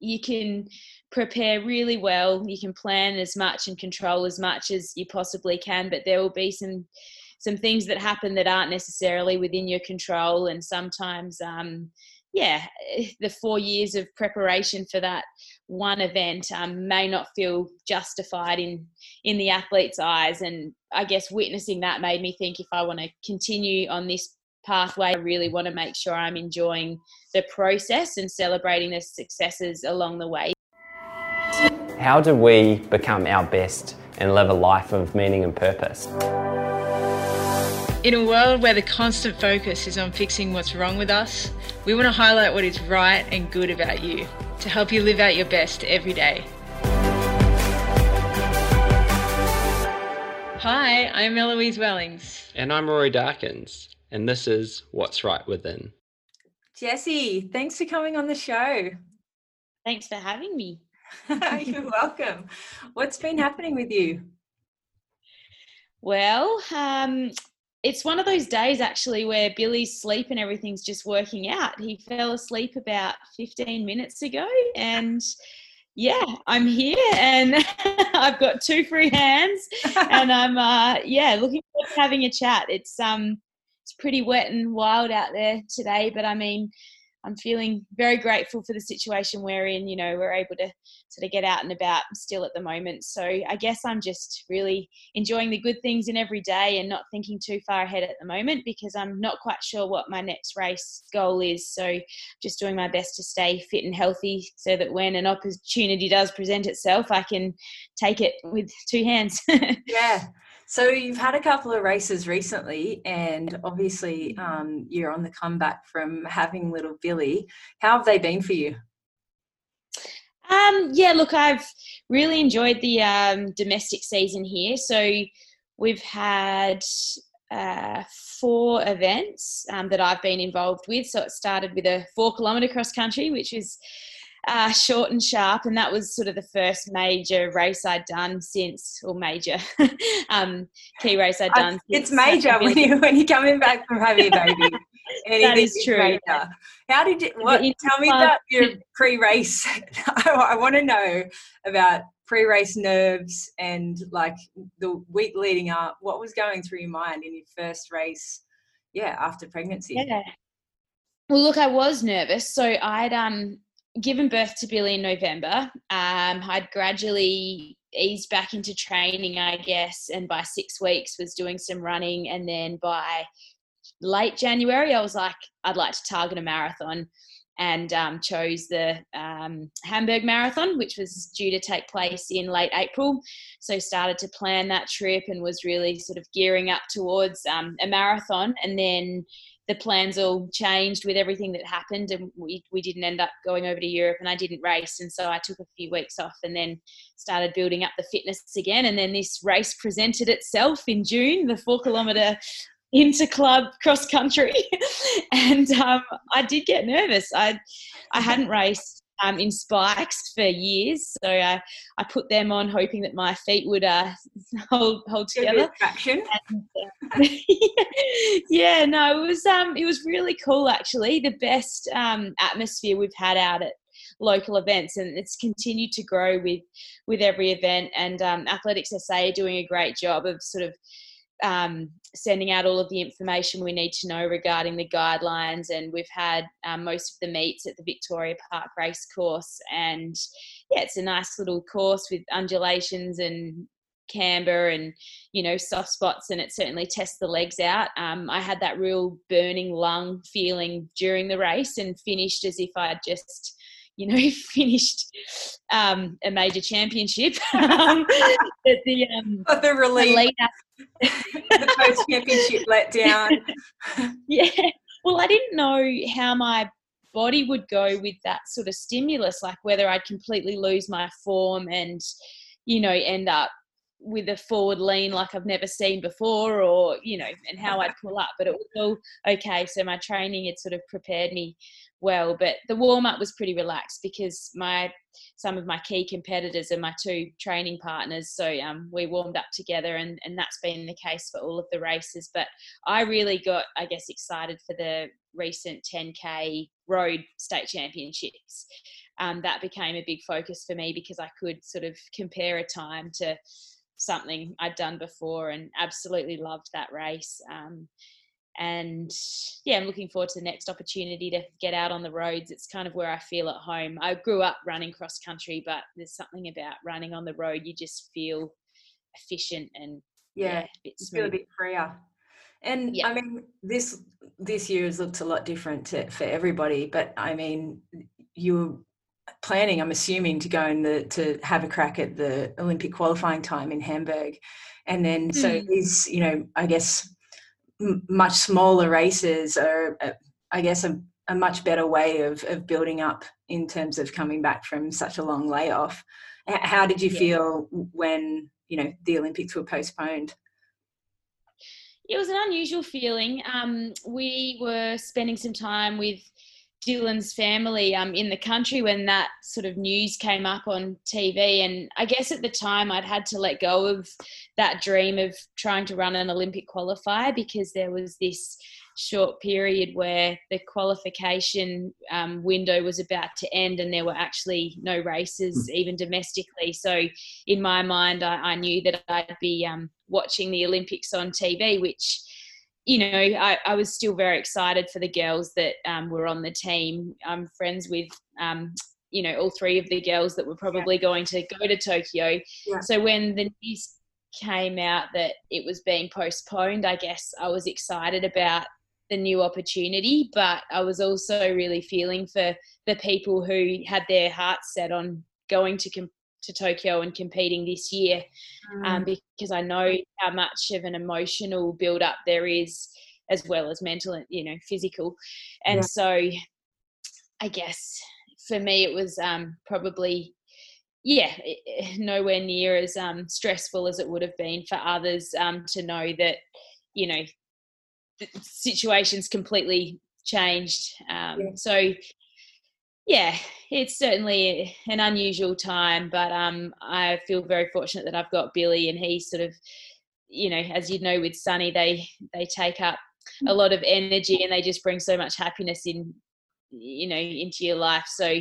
you can prepare really well. You can plan as much and control as much as you possibly can, but there will be some some things that happen that aren't necessarily within your control, and sometimes, um, yeah, the four years of preparation for that one event um, may not feel justified in in the athlete's eyes, and I guess witnessing that made me think if I want to continue on this pathway. I really want to make sure I'm enjoying the process and celebrating the successes along the way. How do we become our best and live a life of meaning and purpose? In a world where the constant focus is on fixing what's wrong with us, we want to highlight what is right and good about you to help you live out your best every day. Hi, I'm Eloise Wellings. And I'm Rory Darkins and this is What's Right Within. Jesse, thanks for coming on the show. Thanks for having me. You're welcome. What's been happening with you? Well, um, it's one of those days actually where Billy's sleep and everything's just working out. He fell asleep about 15 minutes ago and yeah, I'm here and I've got two free hands and I'm uh, yeah, looking forward to having a chat. It's um it's pretty wet and wild out there today, but I mean, I'm feeling very grateful for the situation we're in. You know, we're able to sort of get out and about still at the moment. So I guess I'm just really enjoying the good things in every day and not thinking too far ahead at the moment because I'm not quite sure what my next race goal is. So just doing my best to stay fit and healthy so that when an opportunity does present itself, I can take it with two hands. yeah. So you've had a couple of races recently, and obviously um, you're on the comeback from having little Billy. How have they been for you? Um, yeah, look, I've really enjoyed the um, domestic season here. So we've had uh, four events um, that I've been involved with. So it started with a four kilometre cross country, which was uh, short and sharp, and that was sort of the first major race I'd done since, or major um, key race I'd done. it's major when you when you're coming back from having a baby. that is true. Major. How did you? What? Tell me about your pre-race. I, I want to know about pre-race nerves and like the week leading up. What was going through your mind in your first race? Yeah, after pregnancy. Yeah. Well, look, I was nervous. So I'd um given birth to Billy in November, um, I'd gradually eased back into training, I guess, and by six weeks was doing some running, and then by late January, I was like, I'd like to target a marathon, and um, chose the um, Hamburg Marathon, which was due to take place in late April. So started to plan that trip and was really sort of gearing up towards um, a marathon, and then the plans all changed with everything that happened and we, we didn't end up going over to Europe and I didn't race and so I took a few weeks off and then started building up the fitness again and then this race presented itself in June the four kilometer inter club cross country. And um, I did get nervous. I I hadn't raced um, in spikes for years. So I, I put them on, hoping that my feet would uh, hold hold together. Traction. And, uh, yeah, no, it was um, it was really cool actually. The best um, atmosphere we've had out at local events and it's continued to grow with with every event and um, athletics sa are doing a great job of sort of um, sending out all of the information we need to know regarding the guidelines. And we've had um, most of the meets at the Victoria Park race course. And yeah, it's a nice little course with undulations and camber and you know soft spots and it certainly tests the legs out um, i had that real burning lung feeling during the race and finished as if i'd just you know, finished um, a major championship. um, the, um, oh, the relief, the post championship letdown. yeah. Well, I didn't know how my body would go with that sort of stimulus, like whether I'd completely lose my form and, you know, end up with a forward lean like I've never seen before, or you know, and how I'd pull up. But it was all okay. So my training had sort of prepared me well. But the warm up was pretty relaxed because my some of my key competitors are my two training partners. So um, we warmed up together, and and that's been the case for all of the races. But I really got, I guess, excited for the recent 10k road state championships um, that became a big focus for me because I could sort of compare a time to something I'd done before and absolutely loved that race. Um, and yeah, I'm looking forward to the next opportunity to get out on the roads. It's kind of where I feel at home. I grew up running cross country, but there's something about running on the road. You just feel efficient and yeah, yeah a feel a bit freer. And yeah. I mean, this this year has looked a lot different to, for everybody. But I mean, you were planning, I'm assuming, to go in the to have a crack at the Olympic qualifying time in Hamburg, and then mm. so is you know, I guess m- much smaller races are, uh, I guess, a, a much better way of of building up in terms of coming back from such a long layoff. How did you yeah. feel when you know the Olympics were postponed? it was an unusual feeling. Um, we were spending some time with Dylan's family um, in the country when that sort of news came up on TV. And I guess at the time I'd had to let go of that dream of trying to run an Olympic qualifier because there was this short period where the qualification um, window was about to end and there were actually no races hmm. even domestically so in my mind i, I knew that i'd be um, watching the olympics on tv which you know I, I, was still very excited for the girls that um, were on the team i'm friends with um, you know all three of the girls that were probably yeah. going to go to tokyo yeah. so when the news came out that it was being postponed i guess i was excited about the new opportunity, but I was also really feeling for the people who had their hearts set on going to com- to Tokyo and competing this year, um, mm. um, because I know how much of an emotional build up there is, as well as mental and you know physical, and yeah. so I guess for me it was um, probably yeah nowhere near as um, stressful as it would have been for others um, to know that you know the situation's completely changed. Um, yeah. So, yeah, it's certainly an unusual time, but um, I feel very fortunate that I've got Billy, and he sort of, you know, as you know, with Sunny, they they take up a lot of energy and they just bring so much happiness in, you know, into your life. So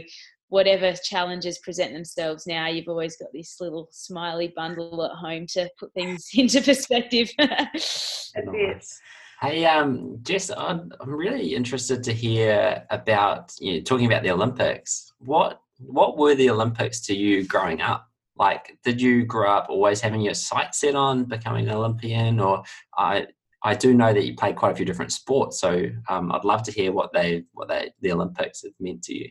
whatever challenges present themselves now, you've always got this little smiley bundle at home to put things into perspective. nice. Hey, um, Jess, I'm, I'm really interested to hear about you know, talking about the Olympics. What what were the Olympics to you growing up? Like, did you grow up always having your sights set on becoming an Olympian, or I I do know that you played quite a few different sports, so um, I'd love to hear what they what they the Olympics have meant to you.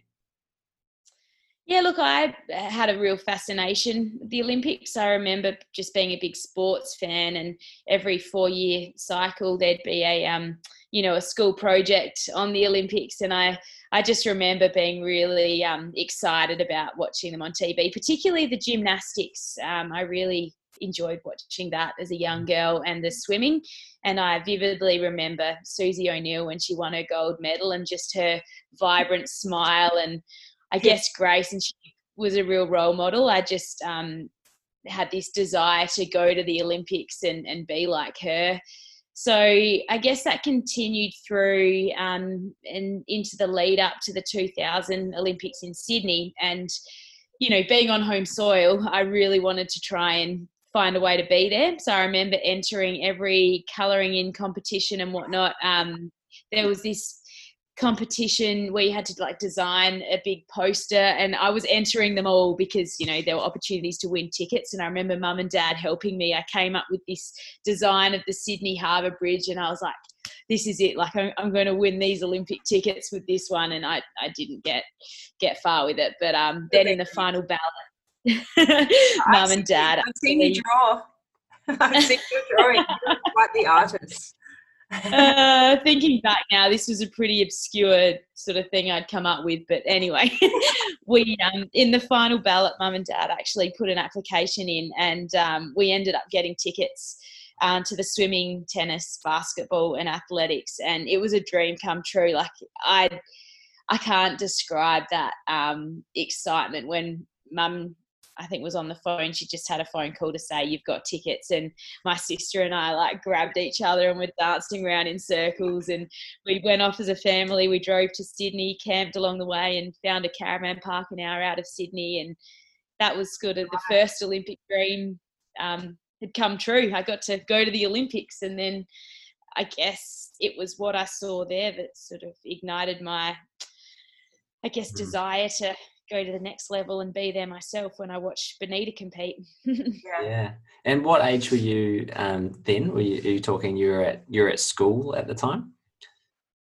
Yeah, look, I had a real fascination with the Olympics. I remember just being a big sports fan, and every four-year cycle there'd be a, um, you know, a school project on the Olympics, and I, I just remember being really um, excited about watching them on TV, particularly the gymnastics. Um, I really enjoyed watching that as a young girl, and the swimming. And I vividly remember Susie O'Neill when she won her gold medal, and just her vibrant smile and I guess Grace, and she was a real role model. I just um, had this desire to go to the Olympics and, and be like her. So I guess that continued through um, and into the lead up to the 2000 Olympics in Sydney. And, you know, being on home soil, I really wanted to try and find a way to be there. So I remember entering every colouring in competition and whatnot. Um, there was this competition where you had to like design a big poster and I was entering them all because you know there were opportunities to win tickets and I remember mum and dad helping me. I came up with this design of the Sydney Harbour Bridge and I was like this is it. Like I'm, I'm going to win these Olympic tickets with this one and I, I didn't get get far with it. But um then in the final ballot mum and dad I've seen you draw. I've seen you drawing quite the artist uh, thinking back now, this was a pretty obscure sort of thing I'd come up with. But anyway, we um, in the final ballot, mum and dad actually put an application in, and um, we ended up getting tickets. Um, to the swimming, tennis, basketball, and athletics, and it was a dream come true. Like I, I can't describe that um, excitement when mum I think was on the phone. She just had a phone call to say you've got tickets, and my sister and I like grabbed each other and we're dancing around in circles. And we went off as a family. We drove to Sydney, camped along the way, and found a caravan park an hour out of Sydney. And that was sort of the first Olympic dream um, had come true. I got to go to the Olympics, and then I guess it was what I saw there that sort of ignited my, I guess, mm. desire to go to the next level and be there myself when I watch Benita compete. yeah. yeah. And what age were you um, then? Were you, you, talking you were at you were at school at the time?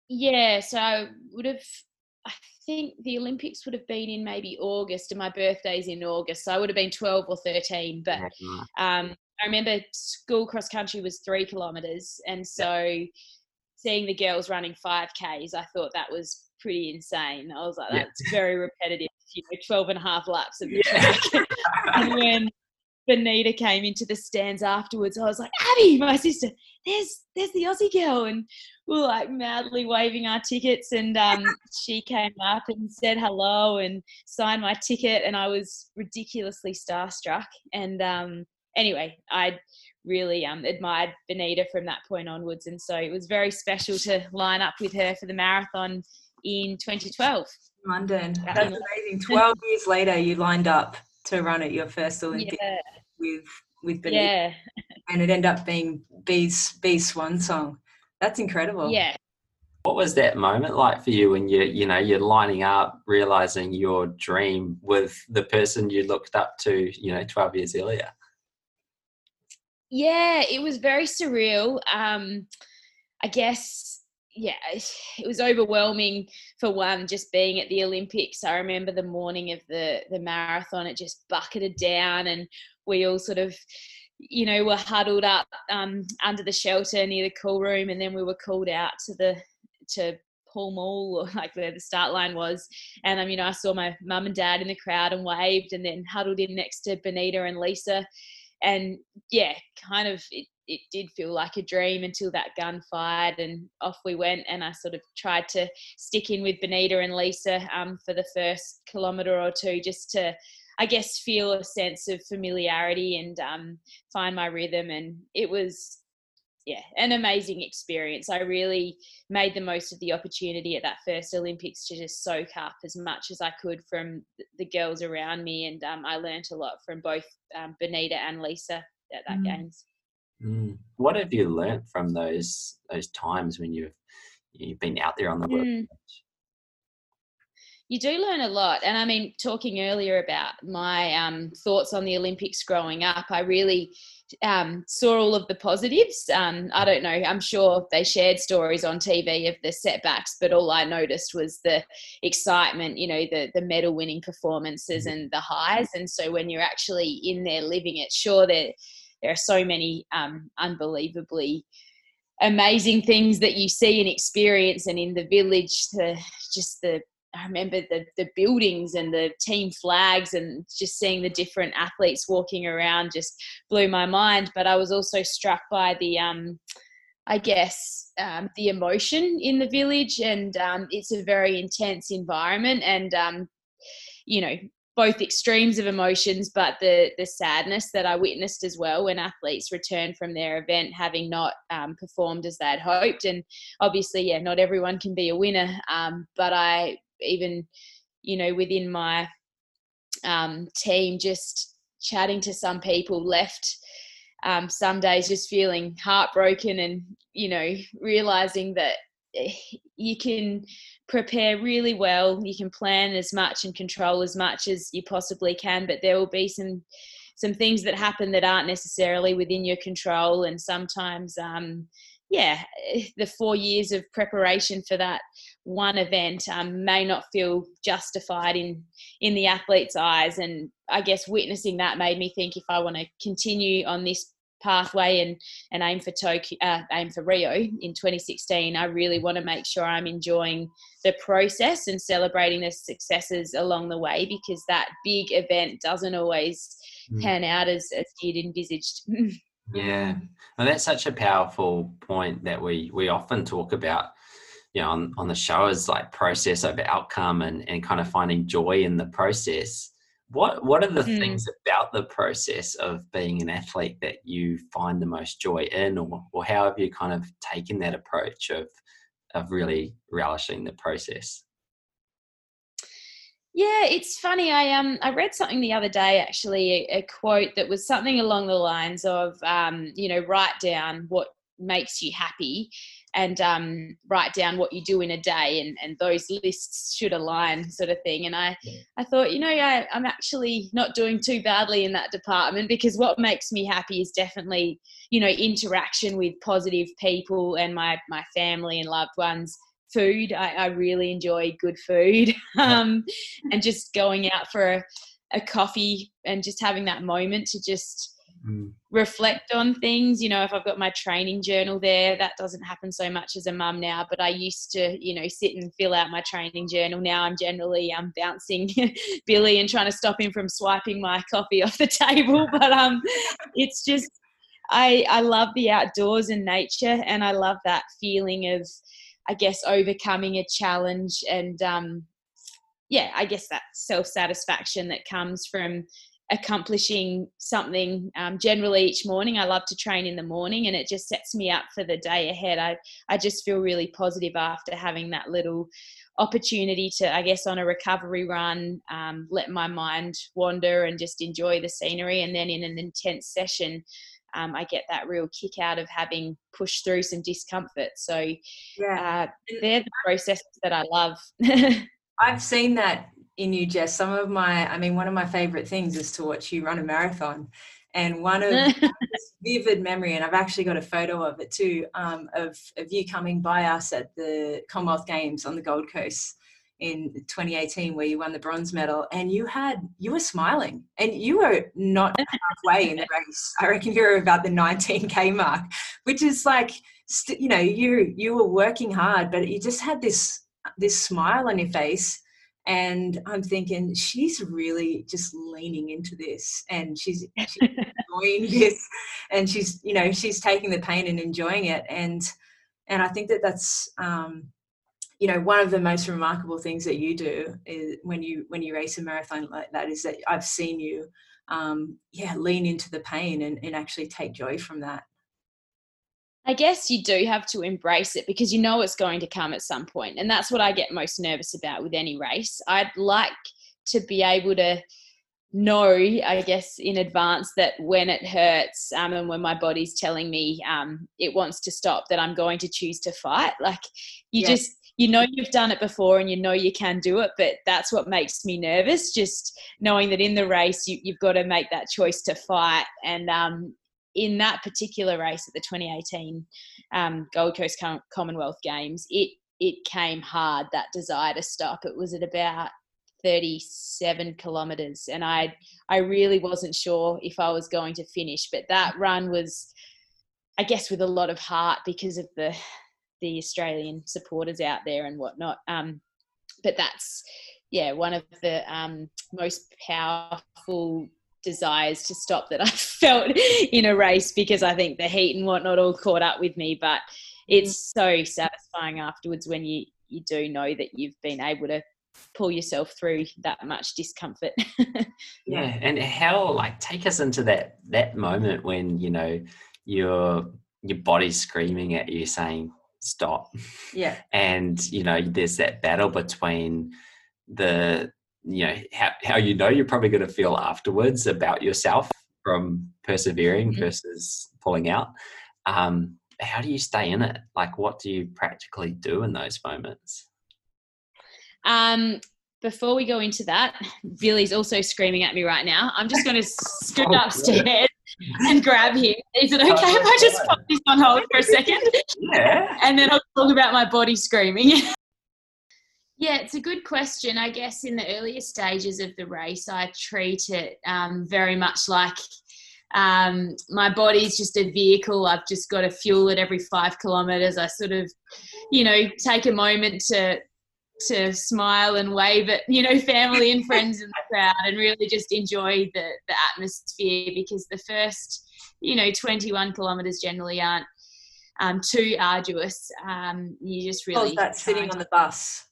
Yeah, so I would have I think the Olympics would have been in maybe August and my birthday's in August. So I would have been 12 or 13. But um, I remember school cross country was three kilometres. And so seeing the girls running 5Ks, I thought that was pretty insane. I was like, that's yeah. very repetitive, you know, 12 and a half laps of the yeah. track. and when Benita came into the stands afterwards, I was like, Abby, my sister, there's there's the Aussie girl. And we are like madly waving our tickets. And um, she came up and said hello and signed my ticket. And I was ridiculously starstruck. And um, anyway, I really um, admired Benita from that point onwards. And so it was very special to line up with her for the marathon in 2012. London. That's amazing. 12 years later, you lined up to run at your first Olympics yeah. with with Benita. Yeah. And it ended up being Bee's Bee's swan song. That's incredible. Yeah. What was that moment like for you when you you know you're lining up, realizing your dream with the person you looked up to, you know, 12 years earlier? Yeah, it was very surreal. Um, I guess yeah, it was overwhelming for one, just being at the Olympics. I remember the morning of the the marathon, it just bucketed down, and we all sort of, you know, were huddled up um, under the shelter near the cool room, and then we were called out to the to Pall Mall or like where the start line was, and um, you know, I saw my mum and dad in the crowd and waved, and then huddled in next to Benita and Lisa, and yeah, kind of it, it did feel like a dream until that gun fired and off we went. And I sort of tried to stick in with Benita and Lisa um, for the first kilometre or two just to, I guess, feel a sense of familiarity and um, find my rhythm. And it was, yeah, an amazing experience. I really made the most of the opportunity at that first Olympics to just soak up as much as I could from the girls around me. And um, I learnt a lot from both um, Benita and Lisa at that mm. games. Mm. What have you learnt from those those times when you've you've been out there on the world? Mm. You do learn a lot, and I mean, talking earlier about my um, thoughts on the Olympics growing up, I really um, saw all of the positives. Um, I don't know. I'm sure they shared stories on TV of the setbacks, but all I noticed was the excitement. You know, the the medal winning performances mm-hmm. and the highs. And so when you're actually in there living it, sure, there there are so many um, unbelievably amazing things that you see and experience and in the village the just the I remember the the buildings and the team flags and just seeing the different athletes walking around just blew my mind. But I was also struck by the um I guess um, the emotion in the village and um, it's a very intense environment and um, you know both extremes of emotions, but the the sadness that I witnessed as well when athletes returned from their event having not um, performed as they had hoped. And obviously, yeah, not everyone can be a winner, um, but I even, you know, within my um, team, just chatting to some people left. Um, some days just feeling heartbroken and you know realizing that you can prepare really well. You can plan as much and control as much as you possibly can, but there will be some some things that happen that aren't necessarily within your control, and sometimes, um, yeah, the four years of preparation for that one event um, may not feel justified in in the athlete's eyes, and I guess witnessing that made me think if I want to continue on this pathway and and aim for Tokyo, uh, aim for Rio in 2016. I really want to make sure I'm enjoying the process and celebrating the successes along the way because that big event doesn't always mm. pan out as, as you'd envisaged. yeah, and that's such a powerful point that we we often talk about. You know, on, on the show is like process over outcome and, and kind of finding joy in the process What What are the mm. things about the process of being an athlete that you find the most joy in, or or how have you kind of taken that approach of of really relishing the process? Yeah, it's funny. I um I read something the other day actually, a, a quote that was something along the lines of um you know write down what makes you happy and um, write down what you do in a day and, and those lists should align sort of thing. And i i thought you know I, i'm actually not doing too badly in that department because what makes me happy is definitely you know interaction with positive people and my my family and loved ones. Food i, I really enjoy good food um, and just going out for a, a coffee and just having that moment to just mm. reflect on things. You know, if I've got my training journal there, that doesn't happen so much as a mum now, but I used to, you know, sit and fill out my training journal. Now I'm generally um, bouncing Billy and trying to stop him from swiping my coffee off the table. But um, it's just, I, I love the outdoors and nature, and I love that feeling of, I guess, overcoming a challenge and, um, yeah, I guess that self satisfaction that comes from accomplishing something um, generally each morning. I love to train in the morning and it just sets me up for the day ahead. I, I just feel really positive after having that little opportunity to, I guess, on a recovery run, um, let my mind wander and just enjoy the scenery. And then in an intense session, um, I get that real kick out of having pushed through some discomfort. So yeah. uh, they're the processes that I love. I've seen that in you, Jess. Some of my, I mean, one of my favorite things is to watch you run a marathon. And one of vivid memory, and I've actually got a photo of it too, um, of, of you coming by us at the Commonwealth Games on the Gold Coast in 2018 where you won the bronze medal and you had you were smiling and you were not halfway in the race i reckon you were about the 19k mark which is like you know you you were working hard but you just had this this smile on your face and i'm thinking she's really just leaning into this and she's, she's enjoying this and she's you know she's taking the pain and enjoying it. And and i think that that's um you know one of the most remarkable things that you do is when you when you race a marathon like that is that i've seen you um yeah lean into the pain and, and actually take joy from that I guess you do have to embrace it because you know it's going to come at some point. And that's what I get most nervous about with any race. I'd like to be able to know, I guess, in advance that when it hurts um, and when my body's telling me um, it wants to stop, that I'm going to choose to fight. Like you yes. just, you know, you've done it before and you know you can do it, but that's what makes me nervous. Just knowing that in the race, you, have got to make that choice to fight. And um, in that particular race at the 2018 um, Gold Coast Com- Commonwealth Games, it it came hard that desire to stop. It was at about 37 kilometers, and I I really wasn't sure if I was going to finish. But that run was, I guess, with a lot of heart because of the the Australian supporters out there and whatnot. Um, but that's yeah one of the um, most powerful desires to stop that I felt in a race because I think the heat and whatnot all caught up with me. But it's mm. so satisfying afterwards when you you do know that you've been able to pull yourself through that much discomfort. yeah, and how like take us into that that moment when you know your your body's screaming at you saying stop. Yeah, and you know there's that battle between the you know how, how you know you're probably going to feel afterwards about yourself from persevering mm-hmm. versus pulling out. Um, how do you stay in it? Like what do you practically do in those moments? Um, before we go into that billy's also screaming at me right now. I'm just going to scoot oh, upstairs and grab him. Is it okay if i just put this on hold for a second? Yeah. And then i'll talk about my body screaming Yeah, it's a good question. I guess in the earlier stages of the race, I treat it um, very much like um, my body's just a vehicle. I've just got to fuel it every five kilometers. I sort of, you know, take a moment to to smile and wave at you know family and friends in the crowd and really just enjoy the the atmosphere because the first you know 21 kilometers generally aren't um, too arduous. Um, you just really oh, that sitting on the bus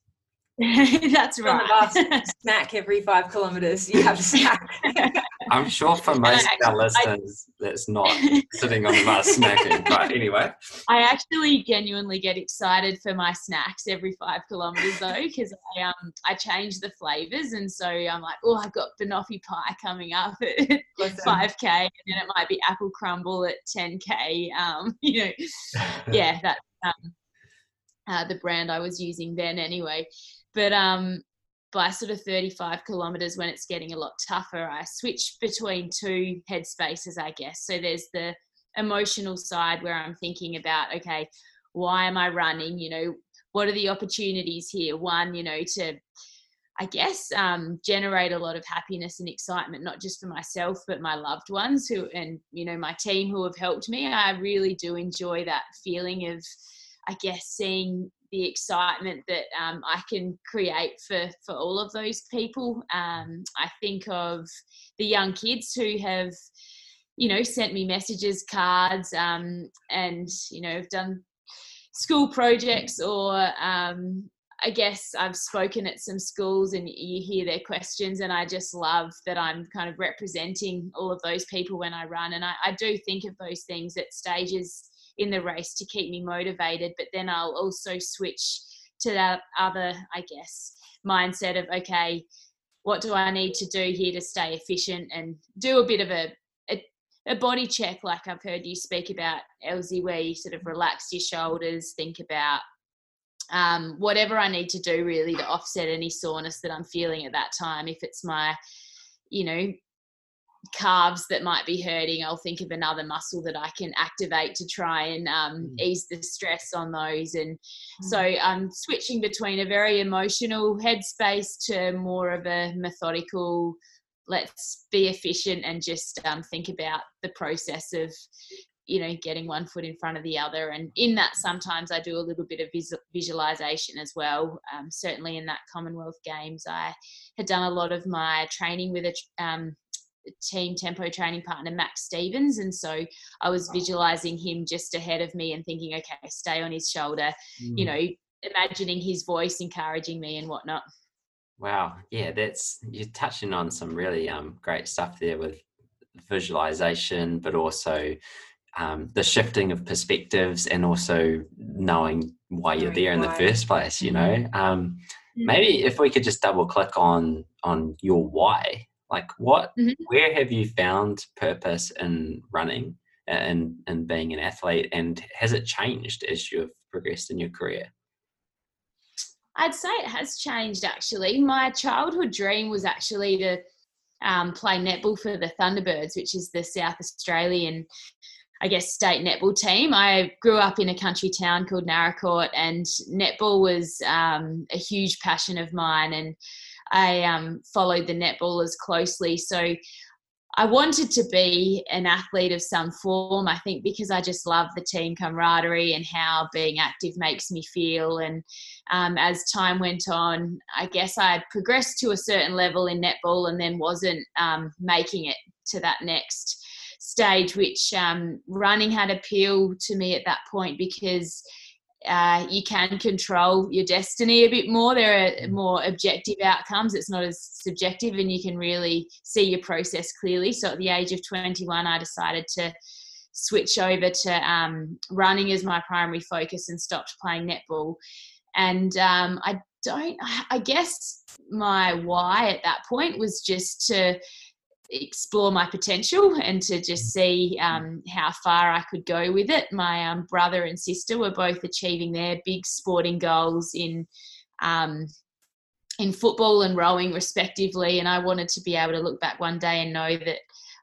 That's right. On the bus, snack every five kilometers. You have a snack. I'm sure for most of our listeners, I, that's not sitting on the bus snacking. But anyway, I actually genuinely get excited for my snacks every five kilometers though, because I um I change the flavors, and so I'm like, oh, I've got banoffee pie coming up at five k, and then it might be apple crumble at ten k. Um, you know, yeah, that um, uh, the brand I was using then anyway. But um, by sort of 35 kilometers, when it's getting a lot tougher, I switch between two headspaces, I guess. So there's the emotional side where I'm thinking about, okay, why am I running? You know, what are the opportunities here? One, you know, to I guess um, generate a lot of happiness and excitement, not just for myself, but my loved ones who and you know my team who have helped me. I really do enjoy that feeling of, I guess, seeing the excitement that um, I can create for for all of those people. Um, I think of the young kids who have, you know, sent me messages, cards, um, and you know, have done school projects or um, I guess I've spoken at some schools and you hear their questions, and I just love that I'm kind of representing all of those people when I run. And I, I do think of those things at stages in the race to keep me motivated. But then I'll also switch to that other, I guess, mindset of okay, what do I need to do here to stay efficient and do a bit of a, a, body check, like I've heard you speak about, Elsie, where you sort of relax your shoulders, think about um, whatever I need to do really to offset any soreness that I'm feeling at that time. If it's my, you know, calves that might be hurting, I'll think of another muscle that I can activate to try and um, mm. ease the stress on those. And mm. so I'm switching between a very emotional headspace to more of a methodical, let's be efficient and just um, think about the process of you know getting one foot in front of the other and in that sometimes i do a little bit of visualization as well um, certainly in that commonwealth games i had done a lot of my training with a um, team tempo training partner max stevens and so i was visualizing him just ahead of me and thinking okay stay on his shoulder mm. you know imagining his voice encouraging me and whatnot. Wow. Yeah that's you're touching on some really um, great stuff there with visualization but also um, the shifting of perspectives and also knowing why you're there in the first place you know? Mm-hmm. um, maybe if we could just double click on on your why like what mm-hmm. where have you found purpose in running and and being an athlete and has it changed as you've progressed in your career i'd say it has changed actually my childhood dream was actually to um, play netball for the thunderbirds which is the south australian I guess, state netball team. I grew up in a country town called Naracoorte, and netball was um, a huge passion of mine. And I um, followed the netballers closely. So I wanted to be an athlete of some form, I think, because I just love the team camaraderie and how being active makes me feel. And um, as time went on, I guess I progressed to a certain level in netball and then wasn't um, making it to that next stage, which um, running had appealed to me at that point because uh, you can control your destiny a bit more. There are more objective outcomes. It's not as subjective, and you can really see your process clearly. So, at the age of 21, I decided to switch over to um, running as my primary focus and stopped playing netball. And um, I don't, I guess my why at that point was just to explore my potential and to just see um, how far I could go with it. My um, brother and sister were both achieving their big sporting goals in um, in football and rowing, respectively, and I wanted to be able to look back one day and know that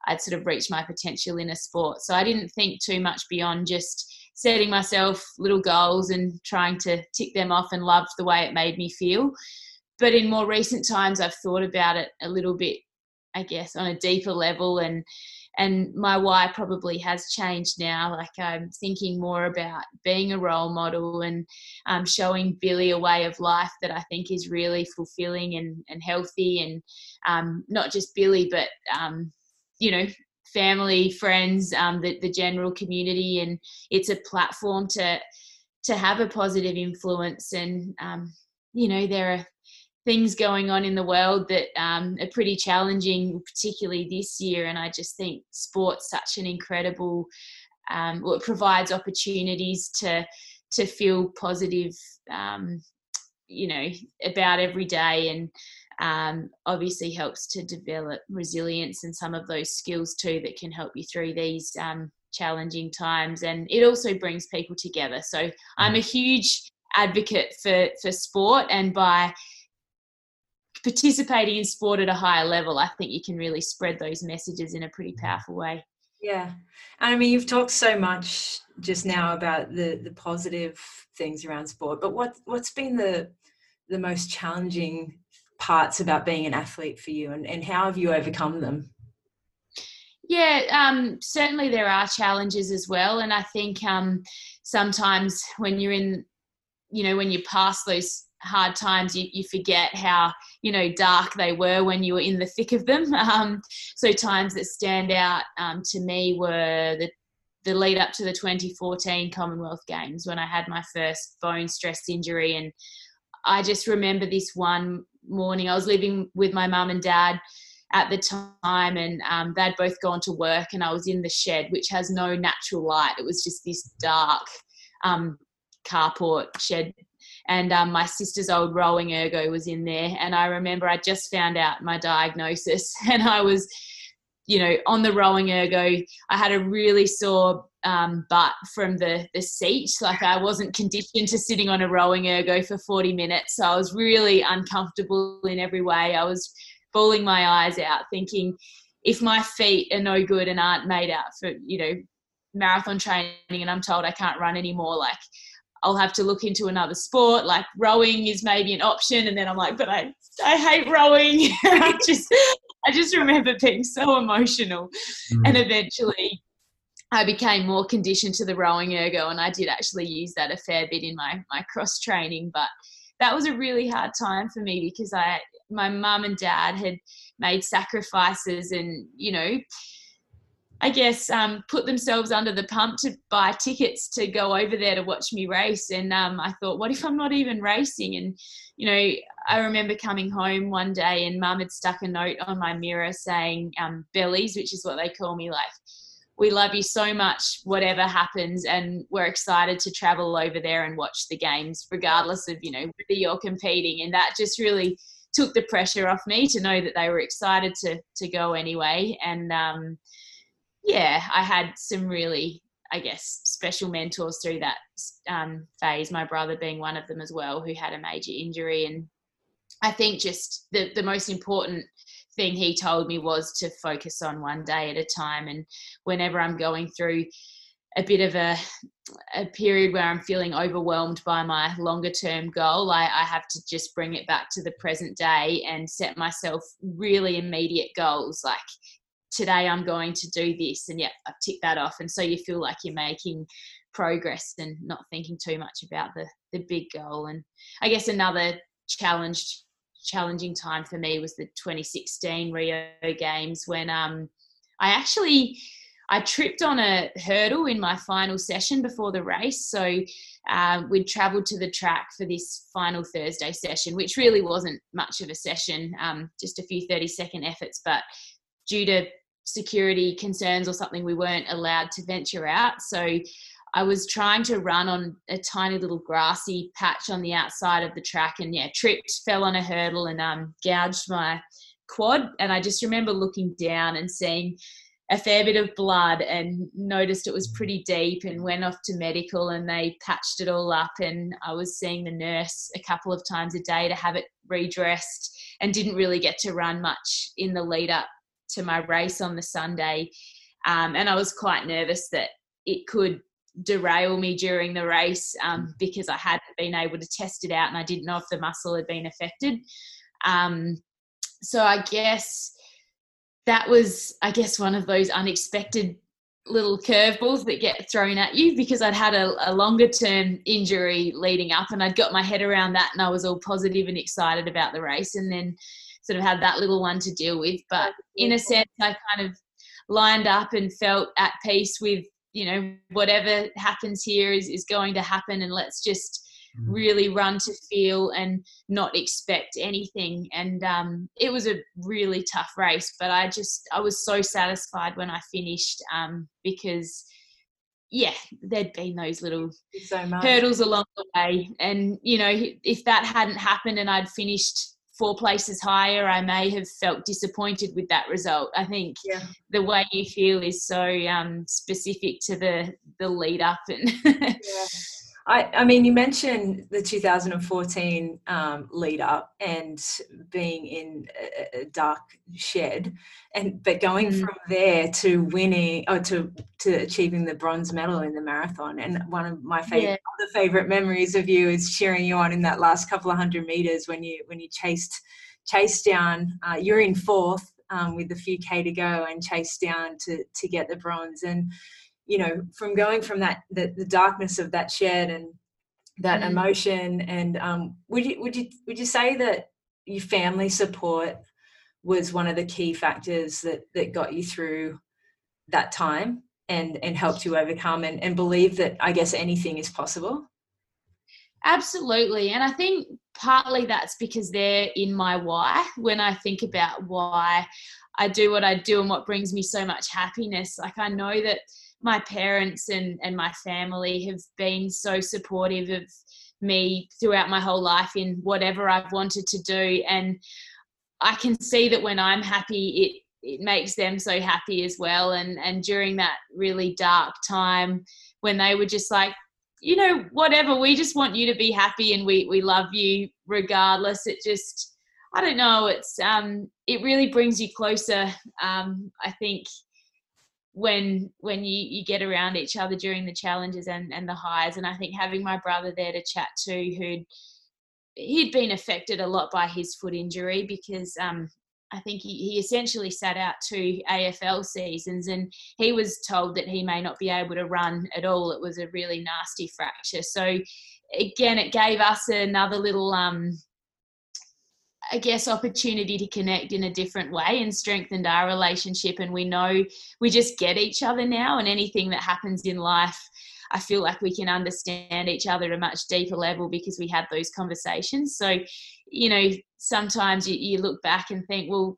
I'd sort of reached my potential in a sport. So I didn't think too much beyond just setting myself little goals and trying to tick them off and loved the way it made me feel. But in more recent times, I've thought about it a little bit I guess, on a deeper level. And and my why probably has changed now. Like I'm thinking more about being a role model and um, showing Billy a way of life that I think is really fulfilling and, and healthy, and um, not just Billy, but um, you know, family, friends, um, the the general community, and it's a platform to to have a positive influence. And um, you know, there are things going on in the world that um, are pretty challenging, particularly this year. And I just think sport's such an incredible, um, well, it provides opportunities to to feel positive, um, you know, about every day, and um, obviously helps to develop resilience and some of those skills too that can help you through these um, challenging times. And it also brings people together. So I'm a mm. huge advocate for for sport, and by participating in sport at a higher level, I think you can really spread those messages in a pretty powerful way. Yeah. And I mean, you've talked so much just now about the, the positive things around sport, but what, what's been the, the most challenging parts about being an athlete for you and, and how have you overcome them? Yeah, um, certainly there are challenges as well. And I think um, sometimes when you're in, you know, when you pass those hard times you, you forget how you know dark they were when you were in the thick of them. Um, so times that stand out um, to me were the the lead up to the 2014 Commonwealth Games when I had my first bone stress injury. And I just remember this one morning I was living with my mum and dad at the time and um, they'd both gone to work and I was in the shed which has no natural light. It was just this dark um, carport shed and um, my sister's old rowing ergo was in there. And i remember i just found out my diagnosis and i was you know on the rowing ergo. I had a really sore um, butt from the the seat. Like i wasn't conditioned to sitting on a rowing ergo for 40 minutes. So i was really uncomfortable in every way. I was bawling my eyes out thinking if my feet are no good and aren't made out for you know marathon training and i'm told i can't run anymore like I'll have to look into another sport. Like rowing is maybe an option, and then I'm like, but I I hate rowing. I just I just remember being so emotional, mm. and eventually I became more conditioned to the rowing ergo, and I did actually use that a fair bit in my my cross training. But that was a really hard time for me because I my mum and dad had made sacrifices, and you know I guess, um, put themselves under the pump to buy tickets to go over there to watch me race. And um, I thought, what if I'm not even racing? And, you know, I remember coming home one day and mum had stuck a note on my mirror saying, um, Bellies, which is what they call me, like, we love you so much, whatever happens, and we're excited to travel over there and watch the games, regardless of, you know, whether you're competing. And that just really took the pressure off me to know that they were excited to to go anyway. And um, yeah, I had some really, I guess, special mentors through that um, phase. My brother being one of them as well, who had a major injury, and I think just the the most important thing he told me was to focus on one day at a time. And whenever I'm going through a bit of a a period where I'm feeling overwhelmed by my longer term goal, I, I, have to just bring it back to the present day and set myself really immediate goals. Like today I'm going to do this and yeah, I've ticked that off. And so you feel like you're making progress and not thinking too much about the the big goal. And I guess another challenge challenging time for me was the 2016 Rio Games when um I actually I tripped on a hurdle in my final session before the race. So uh, we'd travelled to the track for this final Thursday session, which really wasn't much of a session, um, just a few 30 second efforts. But due to security concerns or something, we weren't allowed to venture out. So I was trying to run on a tiny little grassy patch on the outside of the track and yeah, tripped, fell on a hurdle and um, gouged my quad. And I just remember looking down and seeing a fair bit of blood and noticed it was pretty deep and went off to medical and they patched it all up and I was seeing the nurse a couple of times a day to have it redressed and didn't really get to run much in the lead up to my race on the Sunday. Um, and I was quite nervous that it could derail me during the race um, mm. because I hadn't been able to test it out and I didn't know if the muscle had been affected. Um, so I guess that was, I guess, one of those unexpected little curveballs that get thrown at you because I'd had a, a, longer term injury leading up and I'd got my head around that and I was all positive and excited about the race. And then sort of had that little one to deal with. But in a sense, I kind of lined up and felt at peace with, you know, whatever happens here is, is going to happen and let's just mm. really run to feel and not expect anything. And um, it was a really tough race, but I just I was so satisfied when I finished um, because yeah, there'd been those little so hurdles along the way. And, you know, if that hadn't happened and I'd finished four places higher, I may have felt disappointed with that result. I think yeah. the way you feel is so um, specific to the the lead up and. yeah. I, I mean, you mentioned the 2014 um, lead up and being in a, a, dark shed, and but going mm. from there to winning or to to achieving the bronze medal in the marathon. And one of my favorite yeah. other favorite memories of you is cheering you on in that last couple of hundred meters when you when you chased chased down. Uh, you're in fourth um, with a few k to go and chased down to to get the bronze and you know from going from that the, the darkness of that shed and that mm. emotion and um, would you would you would you say that your family support was one of the key factors that that got you through that time and and helped you overcome and, and believe that i guess anything is possible absolutely and i think partly that's because they're in my why when i think about why i do what i do and what brings me so much happiness like i know that my parents and, and my family have been so supportive of me throughout my whole life in whatever I've wanted to do. And I can see that when I'm happy, it it makes them so happy as well. And and during that really dark time when they were just like, you know, whatever, we just want you to be happy and we we love you regardless. It just I don't know, it's um it really brings you closer. Um I think when when you you get around each other during the challenges and and the highs and i think having my brother there to chat to who'd he'd been affected a lot by his foot injury because um I think he, he essentially sat out two AFL seasons and he was told that he may not be able to run at all. It was a really nasty fracture. So again, it gave us another little um, I guess, opportunity to connect in a different way and strengthened our relationship. And we know we just get each other now, and anything that happens in life, I feel like we can understand each other at a much deeper level because we had those conversations. So, you know, sometimes you, you look back and think, well,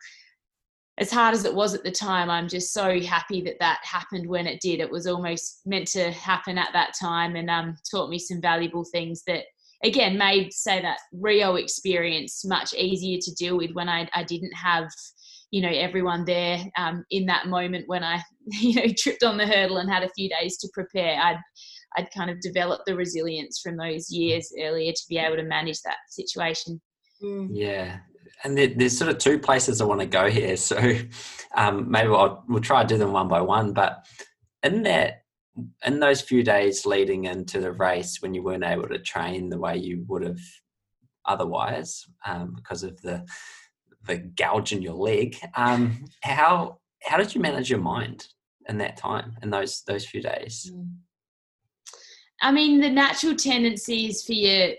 as hard as it was at the time, I'm just so happy that that happened when it did. It was almost meant to happen at that time and um, taught me some valuable things that again made say that Rio experience much easier to deal with when I, I didn't have you know everyone there um, in that moment when I you know tripped on the hurdle and had a few days to prepare. I'd I'd kind of developed the resilience from those years earlier to be able to manage that situation. Mm. Yeah, and there, there's sort of two places I want to go here. So um, maybe I'll, we'll try to do them one by one. But in that in those few days leading into the race when you weren't able to train the way you would have otherwise um, because of the the gouge in your leg um, how how did you manage your mind in that time in those those few days mm. i mean the natural tendency is for your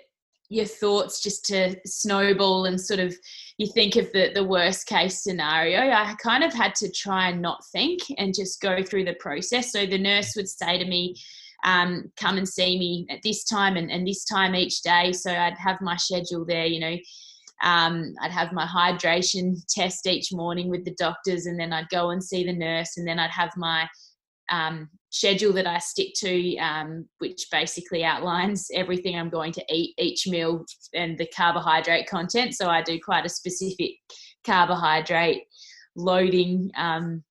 your thoughts just to snowball and sort of you think of the, the worst case scenario, I kind of had to try and not think and just go through the process. So the nurse would say to me, um, come and see me at this time and, and this time each day. So I'd have my schedule there, you know. Um, I'd have my hydration test each morning with the doctors, and then I'd go and see the nurse, and then I'd have my um, schedule that I stick to, um, which basically outlines everything I'm going to eat each meal and the carbohydrate content. So I do quite a specific carbohydrate loading um,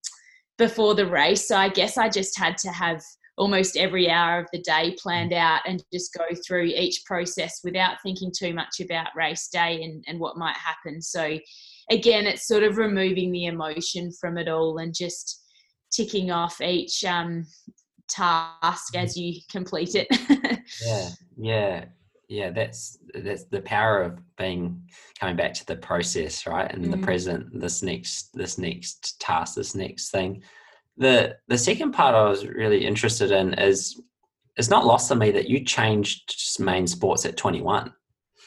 before the race. So I guess I just had to have almost every hour of the day planned out and just go through each process without thinking too much about race day and, and what might happen. So again, it's sort of removing the emotion from it all and just ticking off each um, task as you complete it. yeah, yeah, yeah. That's that's the power of being coming back to the process, right? And mm. the present, this next, this next task, this next thing. The the second part I was really interested in is it's not lost on me that you changed main sports at 21.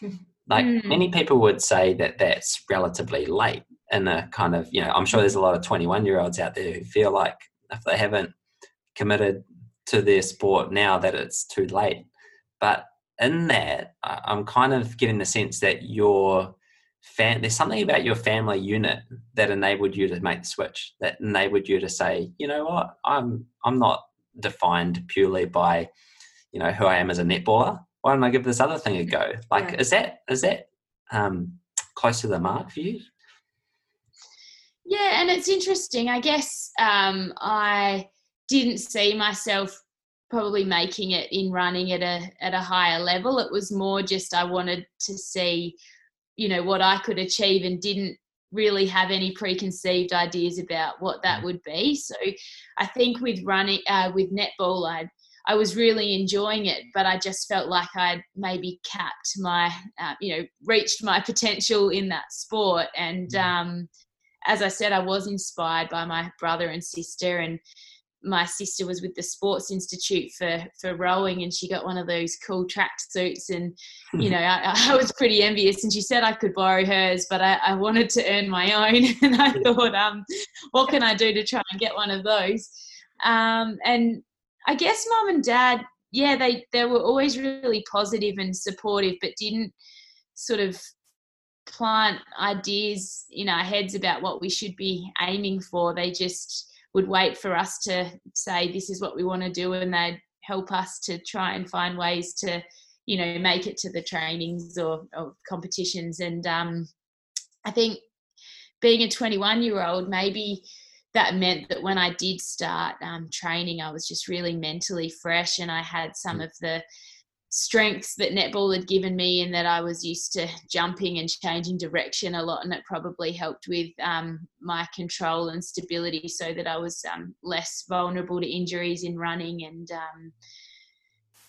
like mm. many people would say that that's relatively late in a kind of you know i'm sure there's a lot of 21 year olds out there who feel like if they haven't committed to their sport now that it's too late but in that, I'm kind of getting the sense that your fam- there's something about your family unit that enabled you to make the switch, that enabled you to say, you know what, I'm I'm not defined purely by, you know, who I am as a netballer. Why don't I give this other thing a go? Like, yeah. is that is that um, close to the mark for you? Yeah, and it's interesting. I guess um, I didn't see myself probably making it in running at a at a higher level. It was more just I wanted to see, you know, what I could achieve and didn't really have any preconceived ideas about what that would be. So I think with running uh, with netball, I I was really enjoying it, but I just felt like I'd maybe capped my, uh, you know, reached my potential in that sport. And mm. um, as I said, I was inspired by my brother and sister and my sister was with the Sports Institute for for rowing, and she got one of those cool track suits, and you know I, I, was pretty envious. And she said I could borrow hers, but I, I wanted to earn my own, and I thought, um, what can I do to try and get one of those? Um, and I guess mom and dad, yeah, they they were always really positive and supportive, but didn't sort of plant ideas in our heads about what we should be aiming for. They just would wait for us to say this is what we want to do and they'd help us to try and find ways to you know make it to the trainings or, or competitions and um, i think being a 21 year old maybe that meant that when i did start um, training i was just really mentally fresh and i had some mm. of the strengths that netball had given me and that I was used to jumping and changing direction a lot and it probably helped with um, my control and stability so that I was um, less vulnerable to injuries in running and um,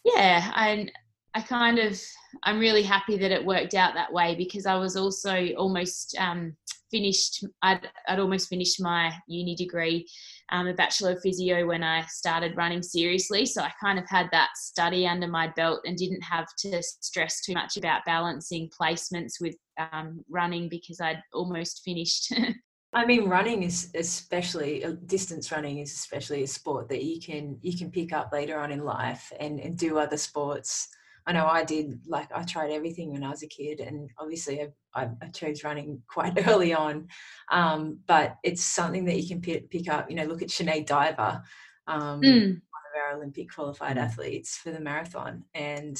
yeah I I kind of I'm really happy that it worked out that way because I was also almost um, finished I'd, I'd almost finished my uni degree um, a bachelor of physio when i started running seriously. So i kind of had that study under my belt and didn't have to stress too much about balancing placements with um, running because i'd almost finished. I mean, running is especially uh, distance running is especially a sport that you can you can pick up later on in life and, and do other sports. I know I did like I tried everything when I was a kid, and obviously I, I chose running quite early on. Um, but it's something that you can pick, pick up. You know, look at Sinead Diver, um, mm. one of our Olympic qualified athletes for the marathon, and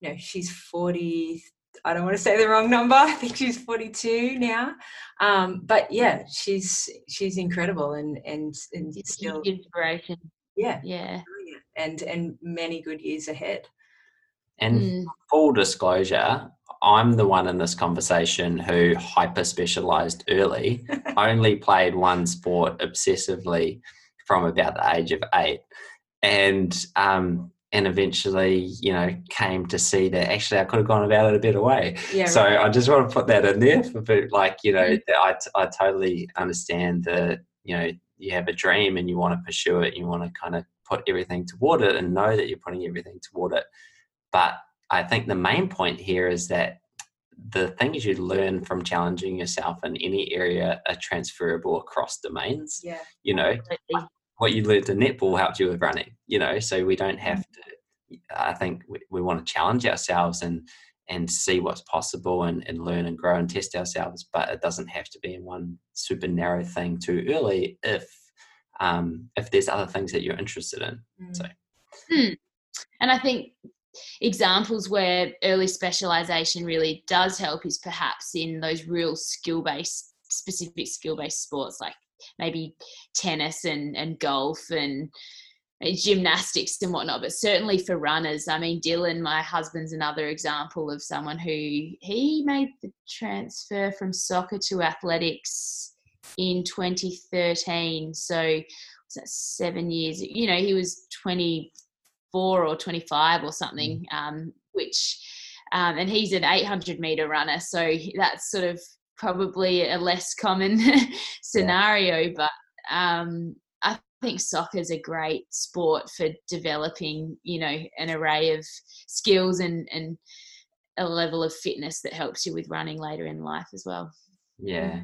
you know she's forty. I don't want to say the wrong number. I think she's 42 now. Um, but yeah, she's she's incredible and and and still inspiration. Yeah, yeah, and and many good years ahead. And mm. full disclosure, I'm the one in this conversation who hyper specialized early, only played one sport obsessively from about the age of eight. And um, and eventually, you know, came to see that actually I could have gone about it a better way. Yeah, so right. I just want to put that in there. But like, you know, mm-hmm. I, I totally understand that, you know, you have a dream and you want to pursue it. You want to kind of put everything toward it and know that you're putting everything toward it. But I think the main point here is that the things you learn from challenging yourself in any area are transferable across domains. Yeah. You know, what you learned in netball helped you with running, you know, so we don't have mm-hmm. to, I think we, we want to challenge ourselves and, and see what's possible and, and learn and grow and test ourselves, but it doesn't have to be in one super narrow thing too early if, um, if there's other things that you're interested in. Mm. So. Hmm. And I think examples where early specialization really does help is perhaps in those real skill based, specific skill based sports like maybe tennis and, and golf and gymnastics and whatnot, but certainly for runners. I mean, Dylan, my husband's another example of someone who he made the transfer from soccer to athletics in 2013. So was that seven years? You know, he was 20 24 or 25 or something, mm. um, which, um, and he's an 800 meter runner. So that's sort of probably a less common scenario, yeah. but um, I think soccer is a great sport for developing, you know, an array of skills and, and a level of fitness that helps you with running later in life as well. Yeah.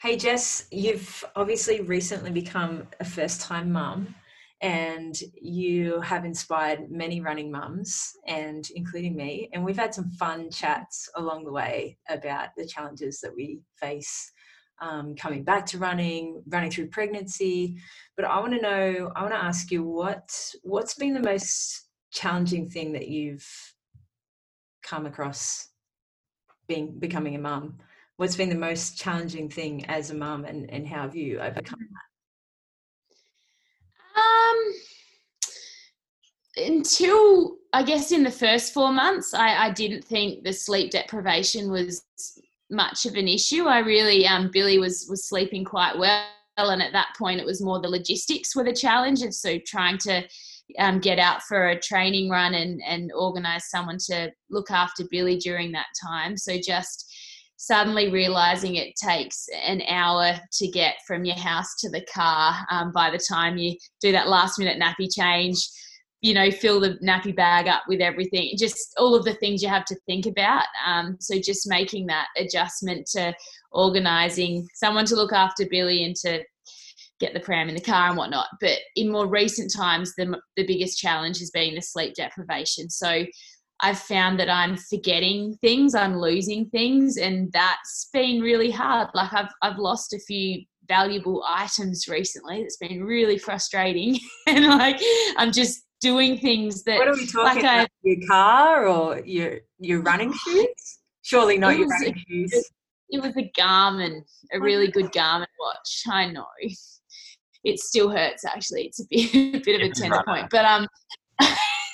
Hey, Jess, you've obviously recently become a first time mum and you have inspired many running mums and including me and we've had some fun chats along the way about the challenges that we face um, coming back to running running through pregnancy. But i want to know i want to ask you what what's been the most challenging thing that you've come across being becoming a mum? What's been the most challenging thing as a mum and, and how have you overcome that um until I guess in the first four months, I, I, didn't think the sleep deprivation was much of an issue. I really, um, Billy was was sleeping quite well, and at that point, it was more the logistics were the challenge, and so trying to um, get out for a training run and and organise someone to look after Billy during that time. So just suddenly realizing it takes an hour to get from your house to the car um, by the time you do that last minute nappy change you know fill the nappy bag up with everything just all of the things you have to think about. Um, so just making that adjustment to organizing someone to look after billy and to get the pram in the car and whatnot. But in more recent times the, the biggest challenge has been the sleep deprivation. So I've found that I'm forgetting things, I'm losing things, and that's been really hard. Like I've I've lost a few valuable items recently. It's been really frustrating, and like I'm just doing things that. What are we talking like about? I, your car or your your running shoes? Surely not your running a, shoes. It was a Garmin, a really good Garmin watch. I know. It still hurts actually. It's a bit, a bit of a tender point, but um.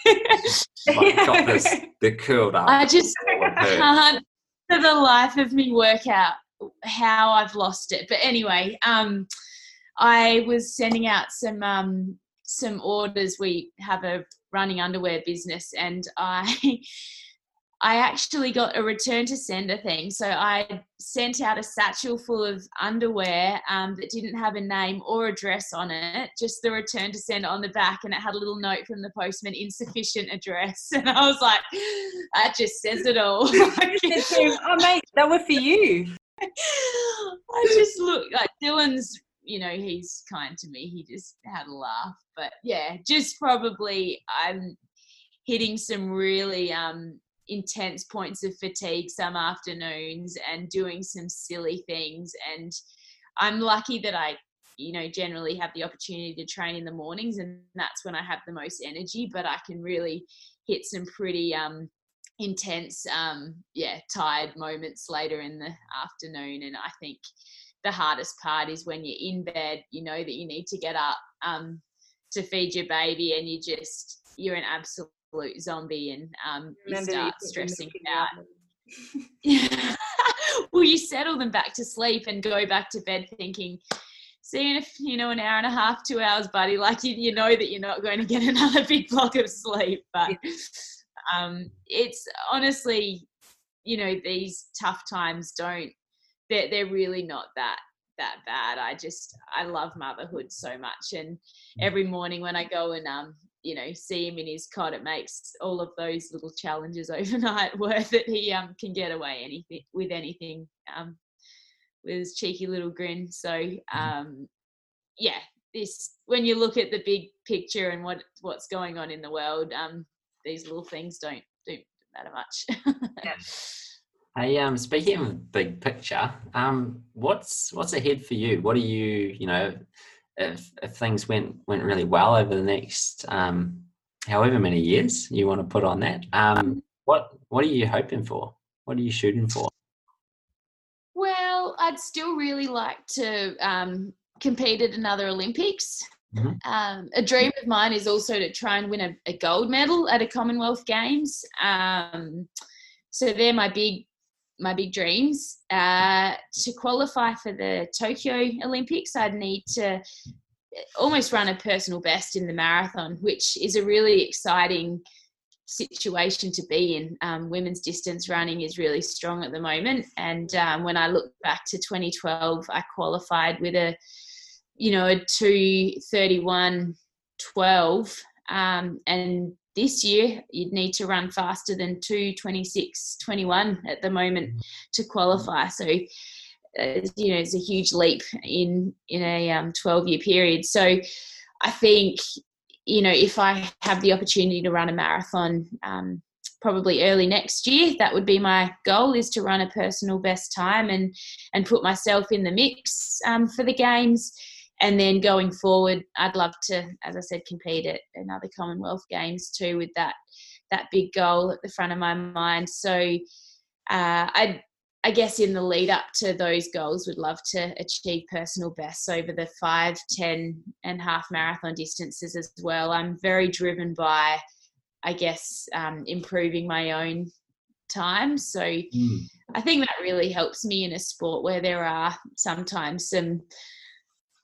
the curled up. I just can't for the life of me work out how I've lost it. But anyway, um, I was sending out some um, some orders. We have a running underwear business, and I I actually got a return to sender thing. So I sent out a satchel full of underwear um, that didn't have a name or address on it, just the return to send on the back, and it had a little note from the postman, insufficient address. And I was like, that just says it all. oh mate, that was for you. I just look like Dylan's you know he's kind to me he just had a laugh but yeah just probably i'm hitting some really um intense points of fatigue some afternoons and doing some silly things. And i'm lucky that i you know generally have the opportunity to train in the mornings and that's when i have the most energy. But i can really hit some pretty um intense um yeah tired moments later in the afternoon. And i think the hardest part is when you're in bed you know that you need to get up um to feed your baby and you just you're an absolute zombie and um, you start stressing out. well, you settle them back to sleep and go back to bed thinking, seeing if you know an hour and a half, two hours, buddy, like you, you know that you're not going to get another big block of sleep. But um, it's honestly, you know, these tough times don't. They're they're really not that that bad. I just I love motherhood so much, and mm. every morning when I go and um you know see him in his cot it makes all of those little challenges overnight worth it he um can get away anything with anything um with his cheeky little grin so mm-hmm. um yeah this when you look at the big picture and what what's going on in the world um these little things don't don't matter much yeah. Hey, um, speaking of big picture, um, what's what's ahead for you? What are you, you know, if, if things went went really well over the next um, however many years you want to put on that, um, what what are you hoping for? What are you shooting for? Well, I'd still really like to um, compete at another Olympics. Mm-hmm. Um, a dream of mine is also to try and win a, a gold medal at a Commonwealth Games. Um, so they're my big my big dreams. Uh, to qualify for the Tokyo Olympics, I'd need to almost run a personal best in the marathon, which is a really exciting situation to be in. Um, women's distance running is really strong at the moment, and um, when I look back to 2012, I qualified with a, you know, a 231 12, um, and this year you'd need to run faster than 226.21 at the moment mm. to qualify so uh, you know it's a huge leap in in a um, 12 year period so i think you know, if I have the opportunity to run a marathon, um, probably early next year, that would be my goal: is to run a personal best time and and put myself in the mix um, for the games. And then going forward, I'd love to, as I said, compete at another Commonwealth Games too, with that that big goal at the front of my mind. So uh, I I guess in the lead up to those goals, would love to achieve personal bests over the five, ten, and half marathon distances as well. I'm very driven by, I guess, um, improving my own time. So mm. I think that really helps me in a sport where there are sometimes some,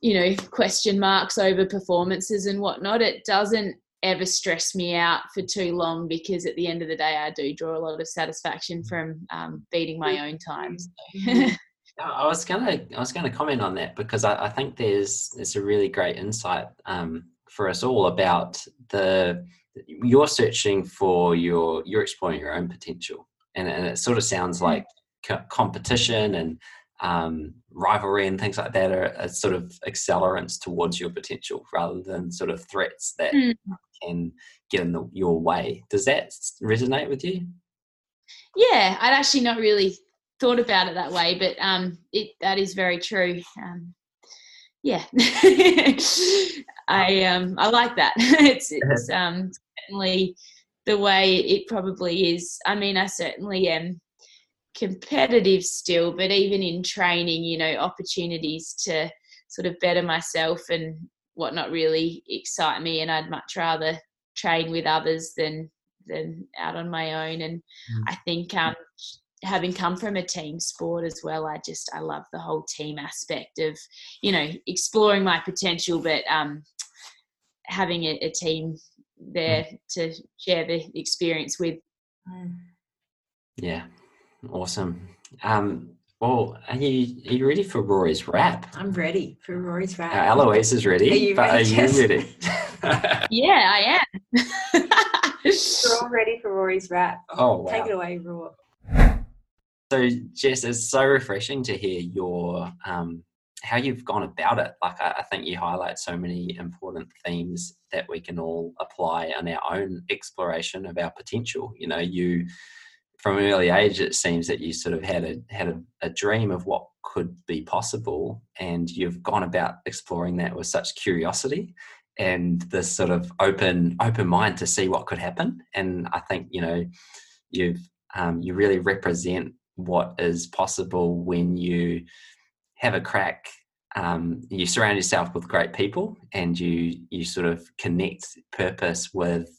you know, question marks over performances and whatnot. It doesn't ever stress me out for too long because at the end of the day, I do draw a lot of satisfaction from um, beating my own times. I was gonna I was gonna comment on that because I, I think there's it's a really great insight um, for us all about the you're searching for your you're exploring your own potential and, and it sort of sounds mm. like competition and um, rivalry and things like that are, are, sort of accelerants towards your potential rather than sort of threats that mm. can get in the, your way. Does that resonate with you? Yeah, I'd actually not really thought about it that way, but um, it that is very true. Um, yeah, I um, I like that. it's it's um, certainly the way it probably is. I mean, I certainly am competitive still, but even in training, you know, opportunities to sort of better myself and whatnot really excite me. And I'd much rather train with others than than out on my own. And mm. I think um, having come from a team sport as well, I just I love the whole team aspect of you know exploring my potential, but um, having a, a team there mm. to share the experience with. Mm. Yeah, Awesome. Um, well, are you are you ready for Rory's rap? I'm ready for Rory's rap. Uh, Eloise is ready. Are you but ready? Are you ready? yeah, I am. We're all ready for Rory's rap. Oh, wow. Take it away, Rory. So, Jess, it's so refreshing to hear your um, how you've gone about it. Like, I, I think you highlight so many important themes that we can all apply on our own exploration of our potential. You know, you from an early age, it seems that you sort of had a had a, a, dream of what could be possible, and you've gone about exploring that with such curiosity and this sort of open open mind to see what could happen. And I think you know you've um, you really represent what is possible when you have a crack. Um, you surround yourself with great people, and you you sort of connect purpose with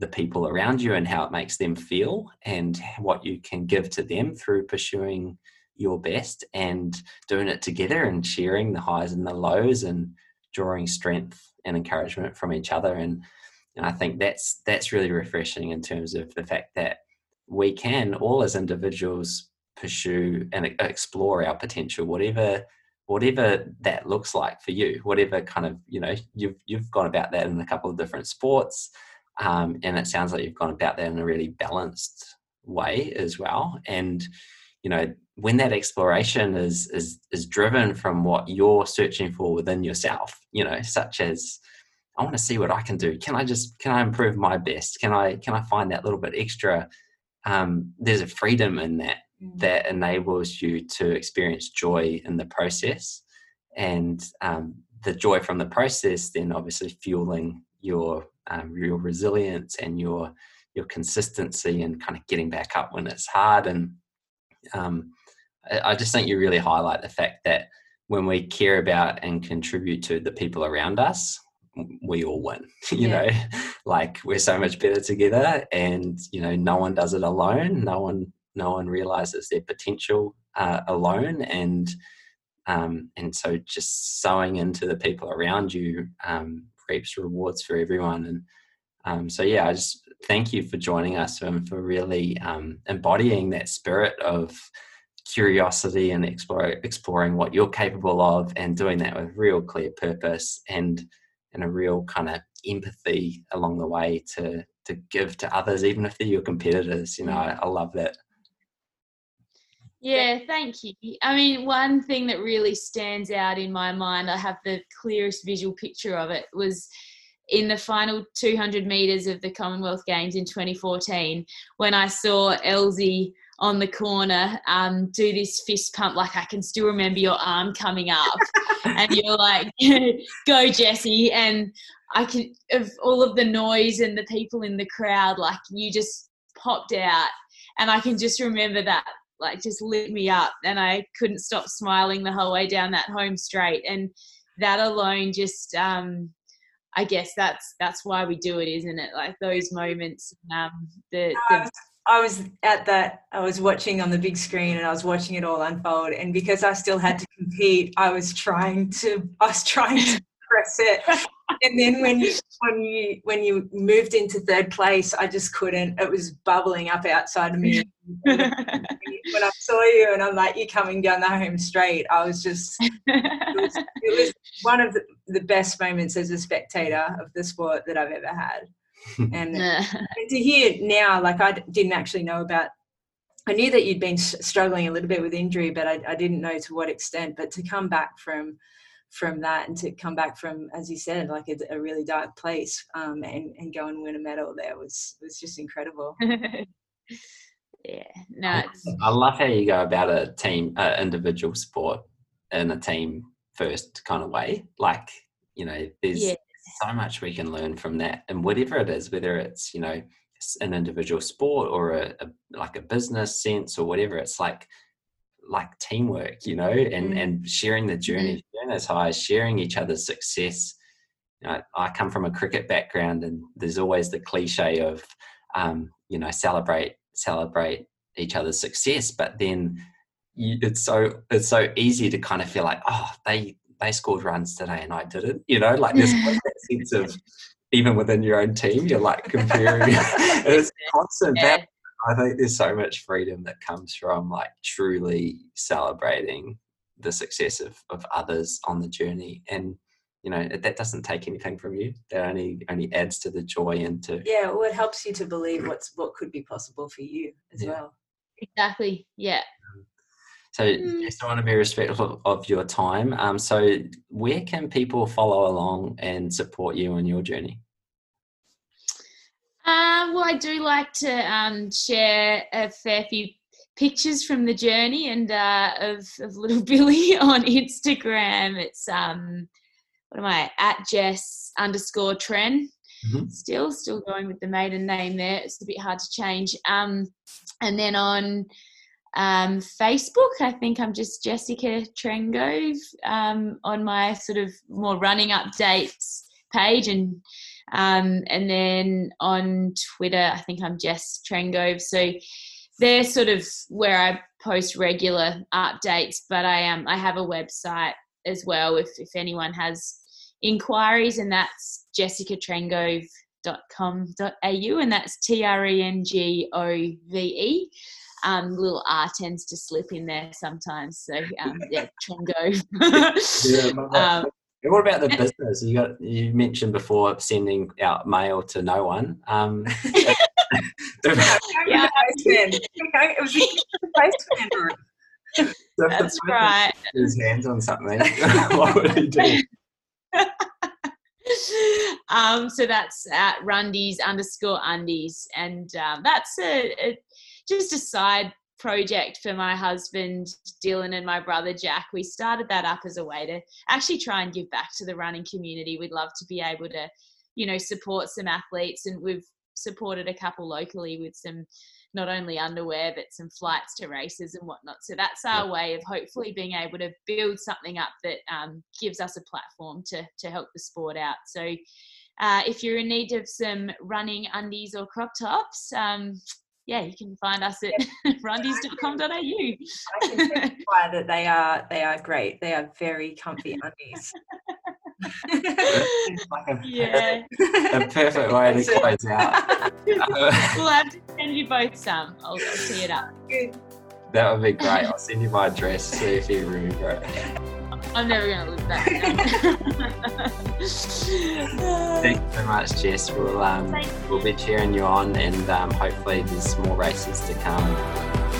the people around you and how it makes them feel and what you can give to them through pursuing your best and doing it together and sharing the highs and the lows and drawing strength and encouragement from each other. And and I think that's that's really refreshing in terms of the fact that we can all as individuals pursue and explore our potential whatever whatever that looks like for you whatever kind of you know you've you've gone about that in a couple of different sports um, and it sounds like you've gone about that in a really balanced way as well. And you know, when that exploration is is is driven from what you're searching for within yourself, you know, such as I want to see what I can do. Can I just can I improve my best? Can I can I find that little bit extra? Um, there's a freedom in that mm. that enables you to experience joy in the process, and um, the joy from the process then obviously fueling your um, your resilience and your your consistency and kind of getting back up when it's hard. And um, I, just think you really highlight the fact that when we care about and contribute to the people around us, we all win. you yeah. know, like we're so much better together, and you know, no one does it alone. No one, no one realizes their potential uh, alone, and um, and so just sowing into the people around you um, reaps rewards for everyone. And um, so, yeah, I just thank you for joining us and for really um, embodying that spirit of curiosity and explore, exploring what you're capable of and doing that with real clear purpose and and a real kind of empathy along the way to to give to others even if they're your competitors you know I, I love that yeah, thank you. I mean, one thing that really stands out in my mind, I have the clearest visual picture of it, was in the final 200 meters of the Commonwealth Games in 2014 when I saw Elsie on the corner um, do this fist pump. Like I can still remember your arm coming up, and you're like, "Go, Jessie!" And I can of all of the noise and the people in the crowd, like you just popped out, and I can just remember that like just lit me up, and I couldn't stop smiling the whole way down that home straight, and that alone just um, I guess that's that's why we do it, isn't it? Like those moments, um, the, the I was at that, I was watching on the big screen and I was watching it all unfold. And because I still had to compete, I was trying to, I was trying to press it. And then when you, when you, when you moved into third place, I just couldn't, it was bubbling up outside of me. when I saw you and I'm like, you're coming down the home straight, I was just, it was, it was one of the, the best moments as a spectator of the sport that I've ever had. and, and to hear now, like I didn't actually know about. I knew that you'd been struggling a little bit with injury, but I, I didn't know to what extent. But to come back from from that and to come back from, as you said, like a, a really dark place um, and, and go and win a medal there was was just incredible. yeah, no, I love how you go about a team, uh, individual sport in a team first kind of way. Like you know, there's yeah so much we can learn from that and whatever it is whether it's you know an individual sport or a, a like a business sense or whatever it's like like teamwork you know and mm. and sharing the journey mm. sharing those highs sharing each other's success you know, i come from a cricket background and there's always the cliche of um, you know celebrate celebrate each other's success but then you, it's so it's so easy to kind of feel like oh they they scored runs today and I didn't. You know, like there's that sense of even within your own team, you're like comparing. it's constant yeah. I think there's so much freedom that comes from like truly celebrating the success of, of others on the journey. And you know that doesn't take anything from you. That only only adds to the joy and to yeah. Well, it helps you to believe what's what could be possible for you as yeah. well. Exactly. Yeah. So mm. just want to be respectful of your time. Um, so where can people follow along and support you on your journey? Uh, well, I do like to um, share a fair few pictures from the journey and uh, of, of little Billy on Instagram. It's um, what am I at Jess underscore Tren. Mm-hmm. Still, still going with the maiden name there. It's a bit hard to change. Um, and then on um, Facebook, I think I'm just Jessica Trengove um, on my sort of more running updates page, and um, and then on Twitter, I think I'm Jess Trengove. So they're sort of where I post regular updates. But I am um, I have a website as well if if anyone has inquiries, and that's jessicatrengove.com.au, and that's T R E N G O V E um, little R tends to slip in there sometimes. So um, yeah, Tringo. yeah, um, what about the business? You got you mentioned before sending out mail to no one. Um, yeah, it was That's right. His hands on something. what would he do? um, so that's at Rundies underscore undies, and um, that's a, a, just a side project for my husband Dylan and my brother Jack. We started that up as a way to actually try and give back to the running community. We'd love to be able to, you know, support some athletes, and we've supported a couple locally with some not only underwear but some flights to races and whatnot. So that's our way of hopefully being able to build something up that um, gives us a platform to to help the sport out. So. Uh, if you're in need of some running undies or crop tops, um, yeah, you can find us at rundies.com.au. I can testify that they are they are great. They are very comfy undies. like a, yeah. a perfect way to close out. we'll have to send you both some. I'll, I'll see it up. Good. That would be great. I'll send you my address, see if you remember it. I'm never going to lose that. Thank you so much, Jess. We'll, um, we'll be cheering you on and um, hopefully there's more races to come.